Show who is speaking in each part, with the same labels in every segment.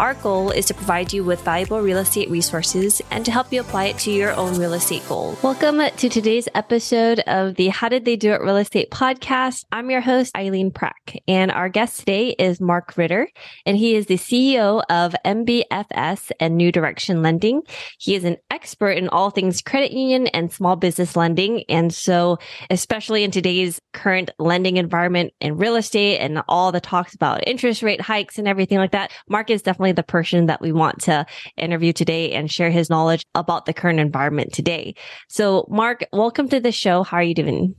Speaker 1: Our goal is to provide you with valuable real estate resources and to help you apply it to your own real estate goals. Welcome to today's episode of the How Did They Do It Real Estate podcast. I'm your host, Eileen Prack, and our guest today is Mark Ritter, and he is the CEO of MBFS and New Direction Lending. He is an expert in all things credit union and small business lending. And so, especially in today's current lending environment in real estate and all the talks about interest rate hikes and everything like that, Mark is definitely the person that we want to interview today and share his knowledge about the current environment today. So, Mark, welcome to the show. How are you doing?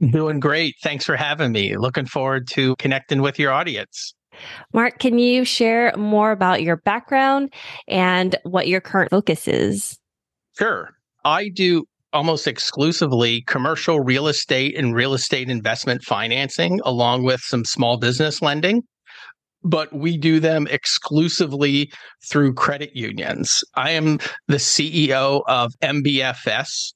Speaker 2: Doing great. Thanks for having me. Looking forward to connecting with your audience.
Speaker 1: Mark, can you share more about your background and what your current focus is?
Speaker 2: Sure. I do almost exclusively commercial real estate and real estate investment financing, along with some small business lending but we do them exclusively through credit unions. I am the CEO of MBFS,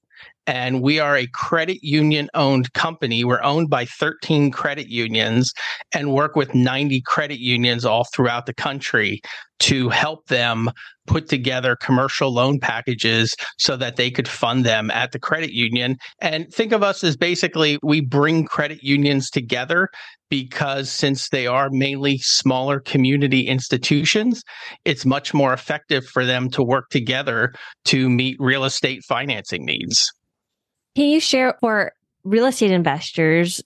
Speaker 2: and we are a credit union owned company. We're owned by 13 credit unions and work with 90 credit unions all throughout the country to help them put together commercial loan packages so that they could fund them at the credit union. And think of us as basically we bring credit unions together because since they are mainly smaller community institutions, it's much more effective for them to work together to meet real estate financing needs.
Speaker 1: Can you share for real estate investors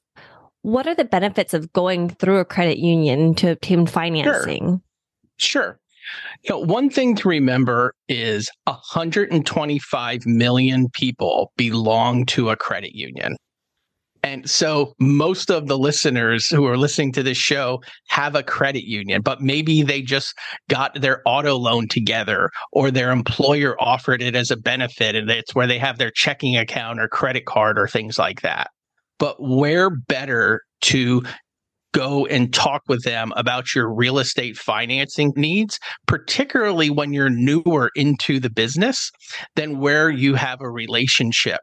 Speaker 1: what are the benefits of going through a credit union to obtain financing?
Speaker 2: Sure. sure. You know, one thing to remember is 125 million people belong to a credit union. And so most of the listeners who are listening to this show have a credit union, but maybe they just got their auto loan together or their employer offered it as a benefit and it's where they have their checking account or credit card or things like that. But where better to go and talk with them about your real estate financing needs, particularly when you're newer into the business, than where you have a relationship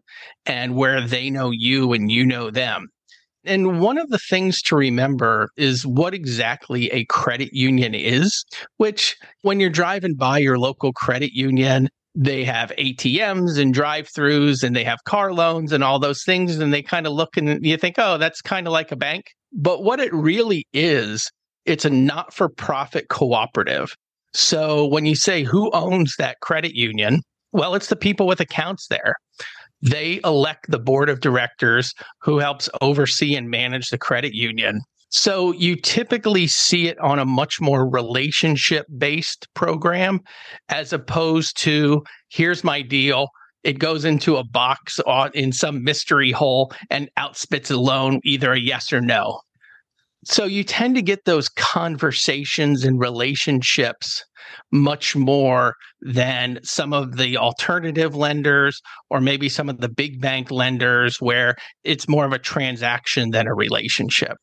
Speaker 2: and where they know you and you know them. And one of the things to remember is what exactly a credit union is, which when you're driving by your local credit union, they have ATMs and drive throughs and they have car loans and all those things. And they kind of look and you think, oh, that's kind of like a bank. But what it really is, it's a not for profit cooperative. So when you say who owns that credit union, well, it's the people with accounts there. They elect the board of directors who helps oversee and manage the credit union. So you typically see it on a much more relationship based program as opposed to here's my deal. It goes into a box in some mystery hole and outspits a loan, either a yes or no. So you tend to get those conversations and relationships much more than some of the alternative lenders or maybe some of the big bank lenders where it's more of a transaction than a relationship.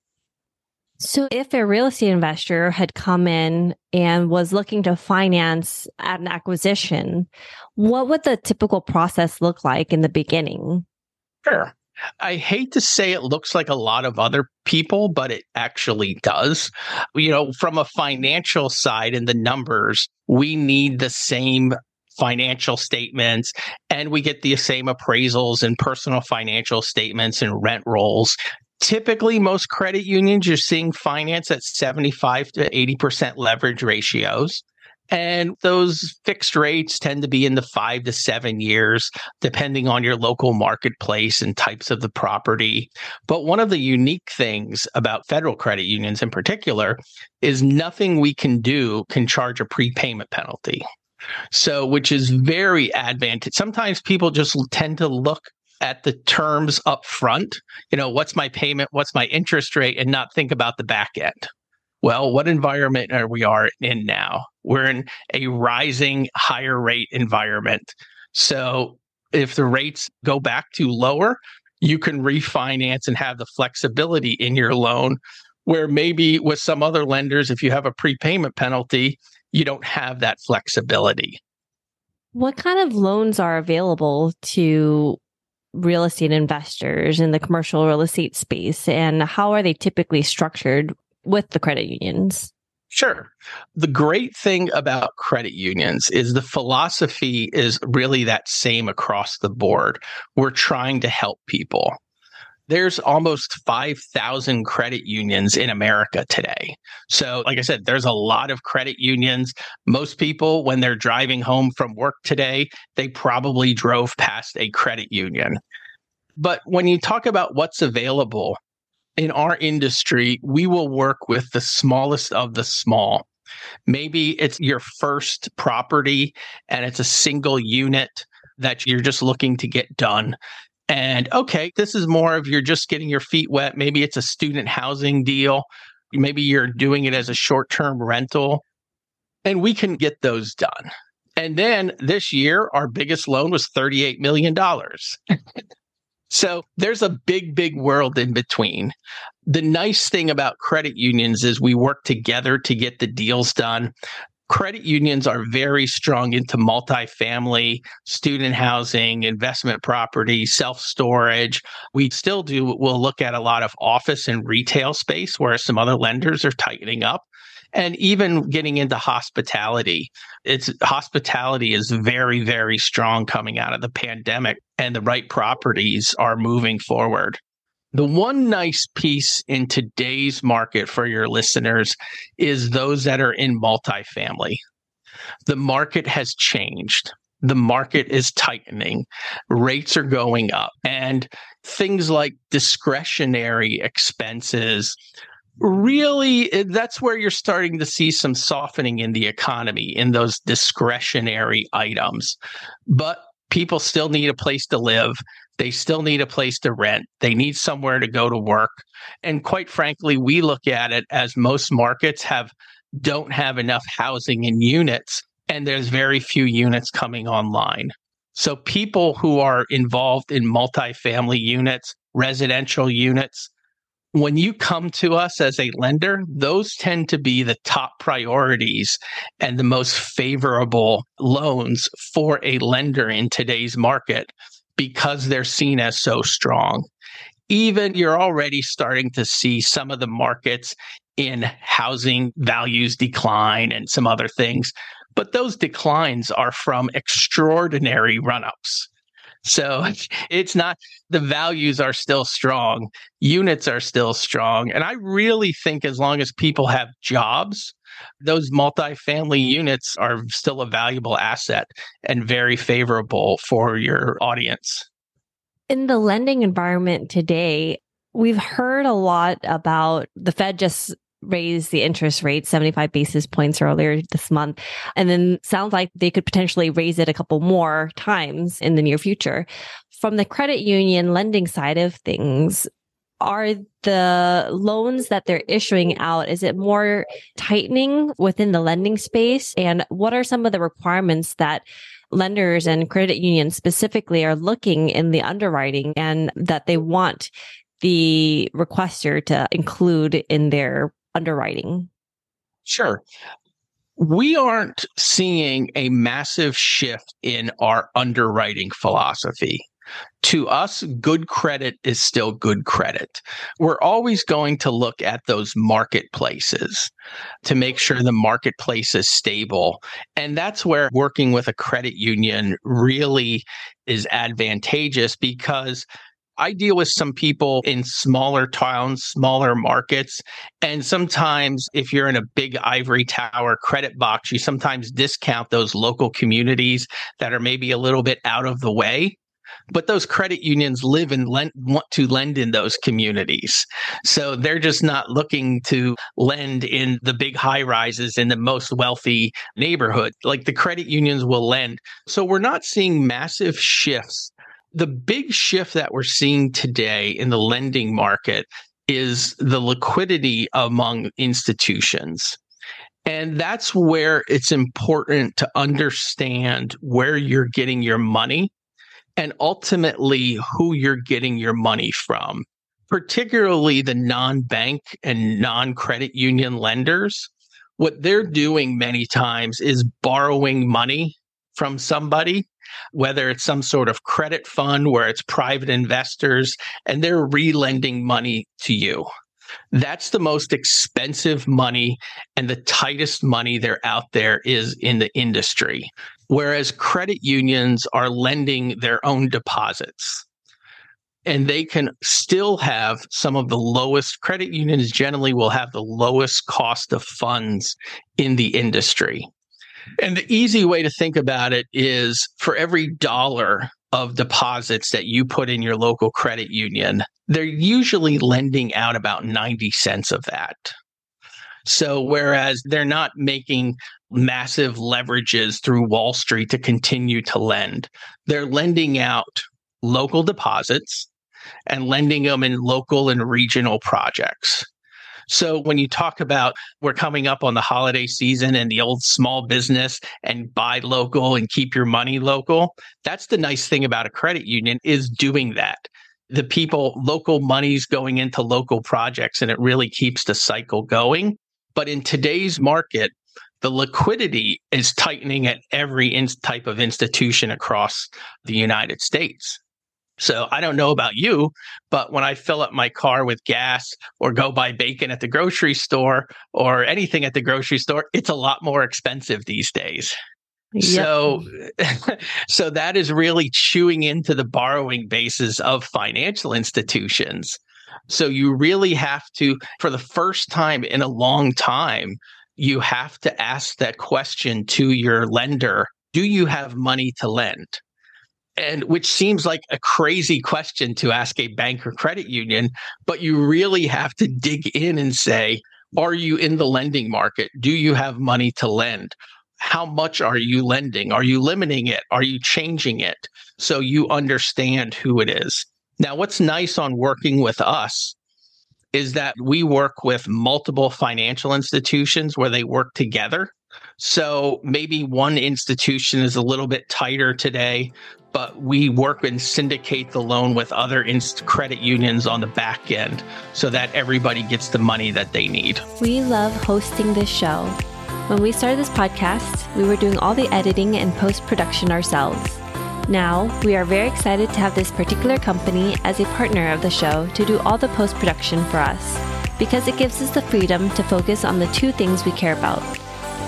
Speaker 1: So, if a real estate investor had come in and was looking to finance an acquisition, what would the typical process look like in the beginning?
Speaker 2: Sure. I hate to say it looks like a lot of other people, but it actually does. You know, from a financial side and the numbers, we need the same financial statements and we get the same appraisals and personal financial statements and rent rolls. Typically, most credit unions, you're seeing finance at 75 to 80% leverage ratios. And those fixed rates tend to be in the five to seven years, depending on your local marketplace and types of the property. But one of the unique things about federal credit unions in particular is nothing we can do can charge a prepayment penalty. So, which is very advantageous. Sometimes people just tend to look at the terms up front, you know, what's my payment, what's my interest rate, and not think about the back end. Well, what environment are we are in now? We're in a rising higher rate environment. So if the rates go back to lower, you can refinance and have the flexibility in your loan where maybe with some other lenders, if you have a prepayment penalty, you don't have that flexibility.
Speaker 1: What kind of loans are available to real estate investors in the commercial real estate space, and how are they typically structured with the credit unions?
Speaker 2: Sure. The great thing about credit unions is the philosophy is really that same across the board. We're trying to help people. There's almost 5,000 credit unions in America today. So, like I said, there's a lot of credit unions. Most people, when they're driving home from work today, they probably drove past a credit union. But when you talk about what's available, in our industry, we will work with the smallest of the small. Maybe it's your first property and it's a single unit that you're just looking to get done. And okay, this is more of you're just getting your feet wet. Maybe it's a student housing deal. Maybe you're doing it as a short term rental. And we can get those done. And then this year, our biggest loan was $38 million. So there's a big, big world in between. The nice thing about credit unions is we work together to get the deals done. Credit unions are very strong into multifamily, student housing, investment property, self storage. We still do, we'll look at a lot of office and retail space where some other lenders are tightening up and even getting into hospitality. It's hospitality is very, very strong coming out of the pandemic, and the right properties are moving forward. The one nice piece in today's market for your listeners is those that are in multifamily. The market has changed. The market is tightening. Rates are going up. And things like discretionary expenses, really eh, that's where you're starting to see some softening in the economy in those discretionary items but people still need a place to live they still need a place to rent. They need somewhere to go to work. And quite frankly we look at it as most markets have don't have enough housing in units and there's very few units coming online. So people who are involved in multifamily units residential units when you come to us as a lender, those tend to be the top priorities and the most favorable loans for a lender in today's market because they're seen as so strong. Even you're already starting to see some of the markets in housing values decline and some other things, but those declines are from extraordinary run ups. So it's not, the values are still strong, units are still strong. And I really think as long as people have jobs, those multifamily units are still a valuable asset and very favorable for your audience.
Speaker 1: In the lending environment today, we've heard a lot about the Fed just raise the interest rate 75 basis points earlier this month. And then sounds like they could potentially raise it a couple more times in the near future. From the credit union lending side of things, are the loans that they're issuing out is it more tightening within the lending space and what are some of the requirements that lenders and credit unions specifically are looking in the underwriting and that they want the requester to include in their underwriting?
Speaker 2: Sure. We aren't seeing a massive shift in our underwriting philosophy. To us, good credit is still good credit. We're always going to look at those marketplaces to make sure the marketplace is stable. And that's where working with a credit union really is advantageous because I deal with some people in smaller towns, smaller markets. And sometimes, if you're in a big ivory tower credit box, you sometimes discount those local communities that are maybe a little bit out of the way. But those credit unions live and lend, want to lend in those communities. So they're just not looking to lend in the big high rises in the most wealthy neighborhood. Like the credit unions will lend. So we're not seeing massive shifts the big shift that we're seeing today in the lending market is the liquidity among institutions. And that's where it's important to understand where you're getting your money and ultimately who you're getting your money from. particularly the non bank and non credit union lenders, what they're doing many times is borrowing money from somebody, whether it's some sort of credit fund where it's private investors, and they're relending money to you. That's the most expensive money and the tightest money there out there is in the industry. Whereas credit unions are lending their own deposits and they can still have some of the lowest credit unions generally will have the lowest cost of funds in the industry. And the easy way to think about it is for every dollar of deposits that you put in your local credit union, they're usually lending out about 90 cents of that. So, whereas they're not making massive leverages through Wall Street to continue to lend, they're lending out local deposits and lending them in local and regional projects. So when you talk about we're coming up on the holiday season and the old small business and buy local and keep your money local, that's the nice thing about a credit union is doing that. The people, local money's going into local projects and it really keeps the cycle going. But in today's market, the liquidity is tightening at every in- type of institution across the United States. So I don't know about you, but when I fill up my car with gas or go buy bacon at the grocery store or anything at the grocery store, it's a lot more expensive these days. Yep. So so that is really chewing into the borrowing bases of financial institutions. So you really have to for the first time in a long time you have to ask that question to your lender, do you have money to lend? And which seems like a crazy question to ask a bank or credit union, but you really have to dig in and say, are you in the lending market? Do you have money to lend? How much are you lending? Are you limiting it? Are you changing it? So you understand who it is. Now, what's nice on working with us is that we work with multiple financial institutions where they work together. So maybe one institution is a little bit tighter today but we work and syndicate the loan with other inst- credit unions on the back end so that everybody gets the money that they need.
Speaker 1: We love hosting this show. When we started this podcast, we were doing all the editing and post production ourselves. Now, we are very excited to have this particular company as a partner of the show to do all the post production for us because it gives us the freedom to focus on the two things we care about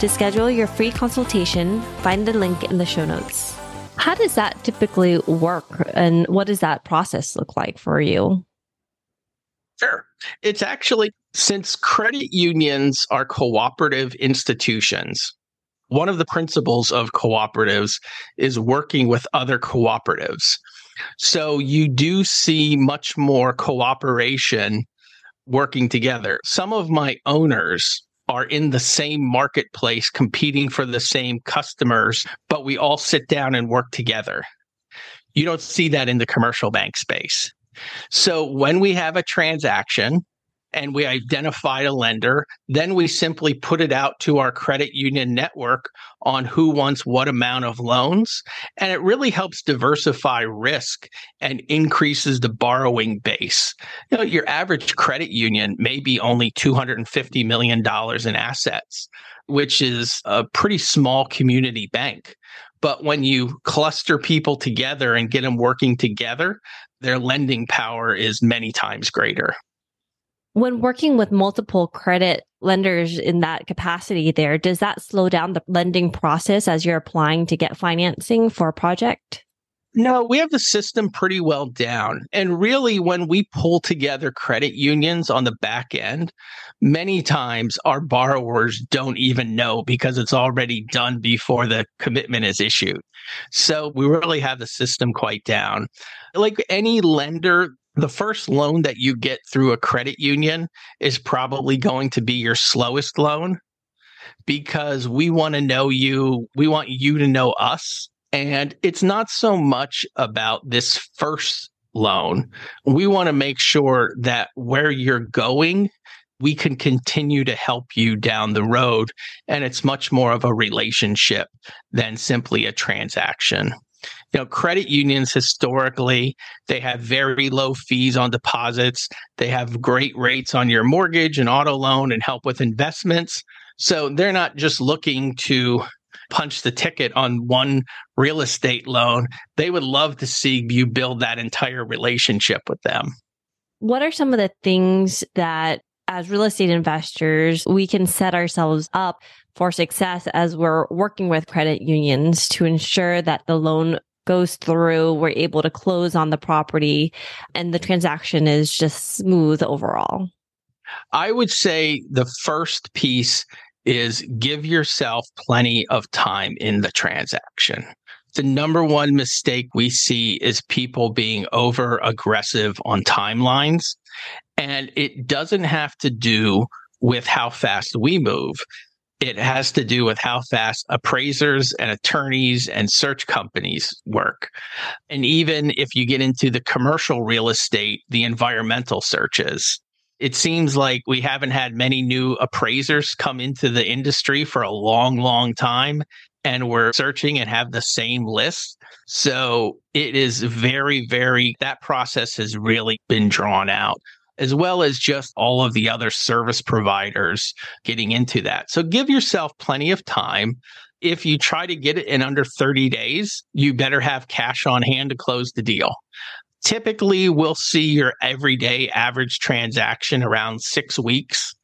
Speaker 1: To schedule your free consultation, find the link in the show notes. How does that typically work and what does that process look like for you?
Speaker 2: Sure. It's actually since credit unions are cooperative institutions, one of the principles of cooperatives is working with other cooperatives. So you do see much more cooperation working together. Some of my owners are in the same marketplace competing for the same customers, but we all sit down and work together. You don't see that in the commercial bank space. So when we have a transaction, and we identified a lender. Then we simply put it out to our credit union network on who wants what amount of loans. And it really helps diversify risk and increases the borrowing base. You know, your average credit union may be only $250 million in assets, which is a pretty small community bank. But when you cluster people together and get them working together, their lending power is many times greater
Speaker 1: when working with multiple credit lenders in that capacity there does that slow down the lending process as you're applying to get financing for a project
Speaker 2: no, we have the system pretty well down. And really, when we pull together credit unions on the back end, many times our borrowers don't even know because it's already done before the commitment is issued. So we really have the system quite down. Like any lender, the first loan that you get through a credit union is probably going to be your slowest loan because we want to know you. We want you to know us. And it's not so much about this first loan. We want to make sure that where you're going, we can continue to help you down the road. And it's much more of a relationship than simply a transaction you know credit unions historically they have very low fees on deposits. They have great rates on your mortgage and auto loan and help with investments. So they're not just looking to punch the ticket on one real estate loan. They would love to see you build that entire relationship with them.
Speaker 1: What are some of the things that as real estate investors, we can set ourselves up for success as we're working with credit unions to ensure that the loan goes through, we're able to close on the property, and the transaction is just smooth overall?
Speaker 2: I would say the first piece is give yourself plenty of time in the transaction. The number one mistake we see is people being over aggressive on timelines. And it doesn't have to do with how fast we move it has to do with how fast appraisers and attorneys and search companies work. And even if you get into the commercial real estate, the environmental searches. It seems like we haven't had many new appraisers come into the industry for a long, long time. And we're searching and have the same list. So it is very, very, that process has really been drawn out as well as just all of the other service providers getting into that. So give yourself plenty of time. If you try to get it in under 30 days, you better have cash on hand to close the deal. Typically, we'll see your everyday average transaction around six weeks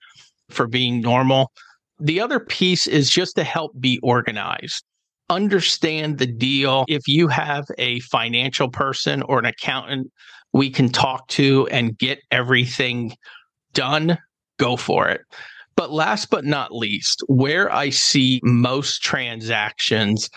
Speaker 2: for being normal. The other piece is just to help be organized understand the deal. If you have a financial person or an accountant we can talk to and get everything done, go for it. But last but not least, where I see most transactions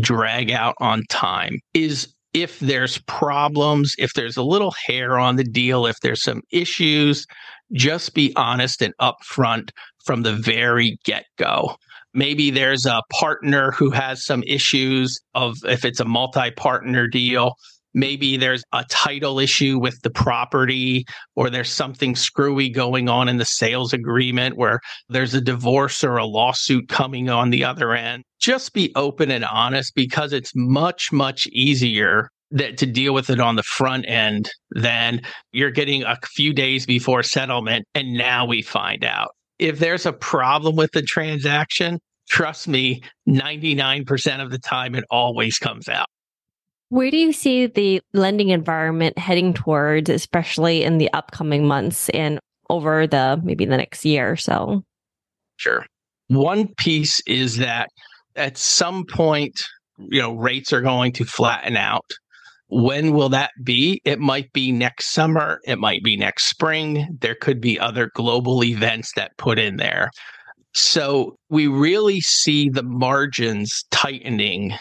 Speaker 2: drag out on time is if there's problems, if there's a little hair on the deal, if there's some issues, just be honest and upfront from the very get go. Maybe there's a partner who has some issues of if it's a multi partner deal, maybe there's a title issue with the property or there's something screwy going on in the sales agreement where there's a divorce or a lawsuit coming on the other end. Just be open and honest because it's much much easier that to deal with it on the front end than you're getting a few days before settlement and now we find out. If there's a problem with the transaction trust me 99% of the time it always comes out
Speaker 1: where do you see the lending environment heading towards, especially in the upcoming months and over the maybe the next year or so?
Speaker 2: Sure. One piece is that at some point, you know, rates are going to flatten out. When will that be? It might be next summer. It might be next spring. There could be other global events that put in there. So we really see the margins tightening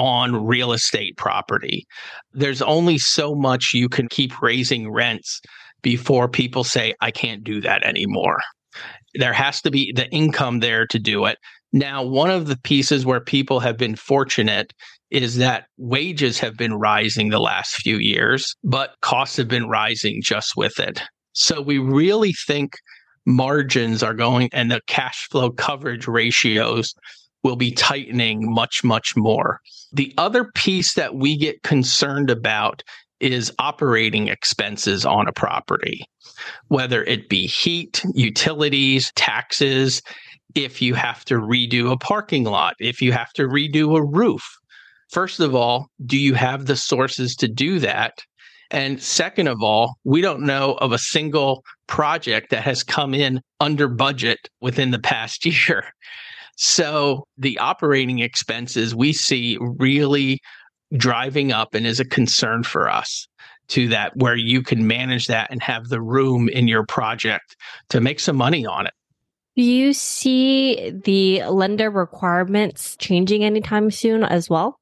Speaker 2: on real estate property. There's only so much you can keep raising rents before people say, I can't do that anymore. There has to be the income there to do it. Now, one of the pieces where people have been fortunate is that wages have been rising the last few years, but costs have been rising just with it. So we really think margins are going and the cash flow coverage ratios will be tightening much, much more. The other piece that we get concerned about is operating expenses on a property, whether it be heat, utilities, taxes, if you have to redo a parking lot, if you have to redo a roof. First of all, do you have the sources to do that? And second of all, we don't know of a single project that has come in under budget within the past year. So the operating expenses we see really driving up and is a concern for us to that where you can manage that and have the room in your project to make some money on it.
Speaker 1: Do you see the lender requirements changing anytime soon as well?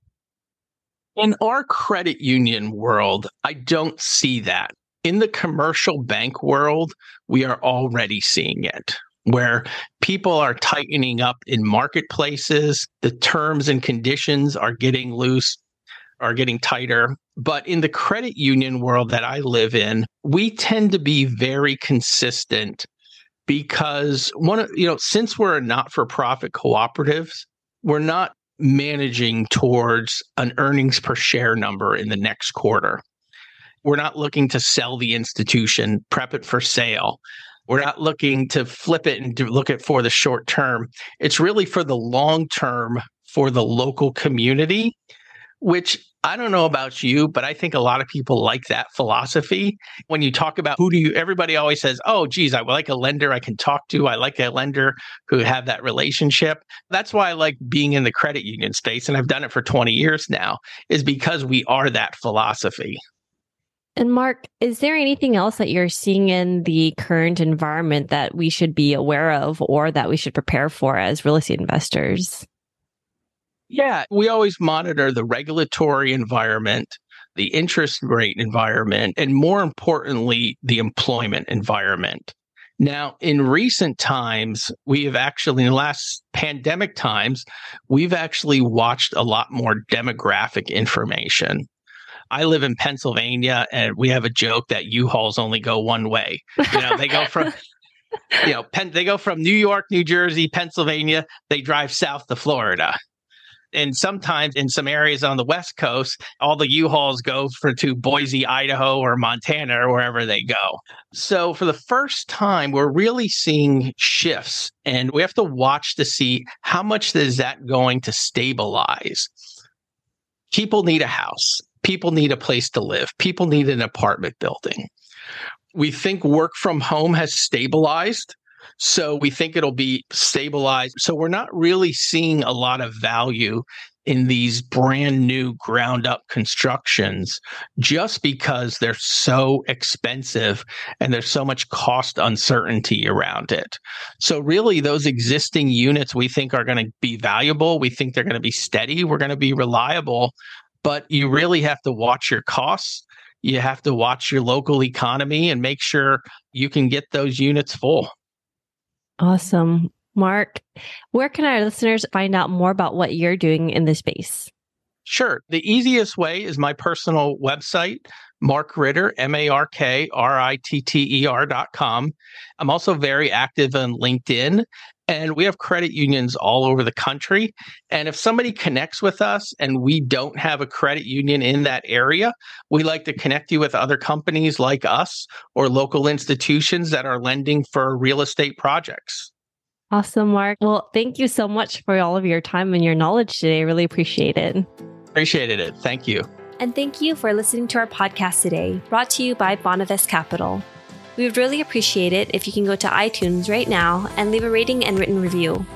Speaker 2: In our credit union world, I don't see that. In the commercial bank world, we are already seeing it where people are tightening up in marketplaces, the terms and conditions are getting loose, are getting tighter. But in the credit union world that I live in, we tend to be very consistent because one of, you know, since we're a not-for-profit cooperatives, we're not managing towards an earnings per share number in the next quarter. We're not looking to sell the institution, prep it for sale. We're not looking to flip it and look at for the short term. It's really for the long term for the local community, which I don't know about you, but I think a lot of people like that philosophy. When you talk about who do you, everybody always says, oh, geez, I like a lender I can talk to. I like a lender who have that relationship. That's why I like being in the credit union space. And I've done it for 20 years now, is because we are that philosophy.
Speaker 1: And Mark, is there anything else that you're seeing in the current environment that we should be aware of or that we should prepare for as real estate investors?
Speaker 2: Yeah, we always monitor the regulatory environment, the interest rate environment, and more importantly, the employment environment. Now, in recent times, we have actually, in the last pandemic times, we've actually watched a lot more demographic information. I live in Pennsylvania and we have a joke that U-Hauls only go one way. You know, they go from you know, Penn, they go from New York, New Jersey, Pennsylvania, they drive south to Florida. And sometimes in some areas on the West Coast, all the U-Hauls go for to Boise, Idaho, or Montana, or wherever they go. So for the first time, we're really seeing shifts, and we have to watch to see how much is that going to stabilize. People need a house people need a place to live. People need an apartment building. We think work from home has stabilized. So we think it'll be stabilized. So we're not really seeing a lot of value in these brand new ground up constructions just because they're so expensive and there's so much cost uncertainty around it. So really those existing units we think are going to be valuable. We think they're going to be steady. We're going to be reliable but you really have to watch your costs. You have to watch your local economy and make sure you can get those units full.
Speaker 1: Awesome. Mark, where can our listeners find out more about what you're doing in this space?
Speaker 2: Sure. The easiest way is my personal website, Mark Ritter, M A R K R I T T E R dot com. I'm also very active on LinkedIn and we have credit unions all over the country. And if somebody connects with us and we don't have a credit union in that area, we like to connect you with other companies like us or local institutions that are lending for real estate projects.
Speaker 1: Awesome, Mark. Well, thank you so much for all of your time and your knowledge today. Really appreciate it.
Speaker 2: Appreciated it. Thank you.
Speaker 1: And thank you for listening to our podcast today, brought to you by Bonavest Capital. We would really appreciate it if you can go to iTunes right now and leave a rating and written review.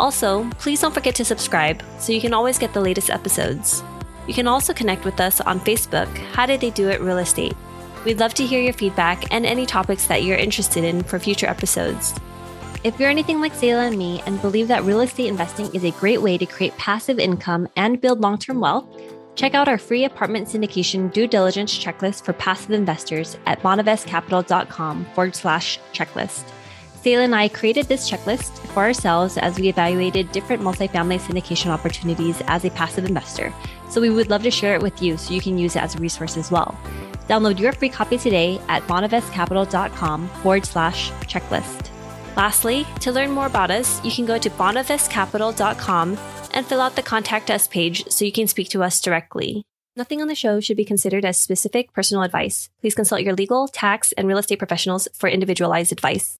Speaker 1: Also, please don't forget to subscribe so you can always get the latest episodes. You can also connect with us on Facebook, How Did They Do It Real Estate. We'd love to hear your feedback and any topics that you're interested in for future episodes. If you're anything like Sayla and me and believe that real estate investing is a great way to create passive income and build long term wealth, Check out our free apartment syndication due diligence checklist for passive investors at bonavestcapital.com forward slash checklist. Sayla and I created this checklist for ourselves as we evaluated different multifamily syndication opportunities as a passive investor. So we would love to share it with you so you can use it as a resource as well. Download your free copy today at bonavestcapital.com forward slash checklist. Lastly, to learn more about us, you can go to bonavestcapital.com and fill out the contact us page so you can speak to us directly. Nothing on the show should be considered as specific personal advice. Please consult your legal, tax, and real estate professionals for individualized advice.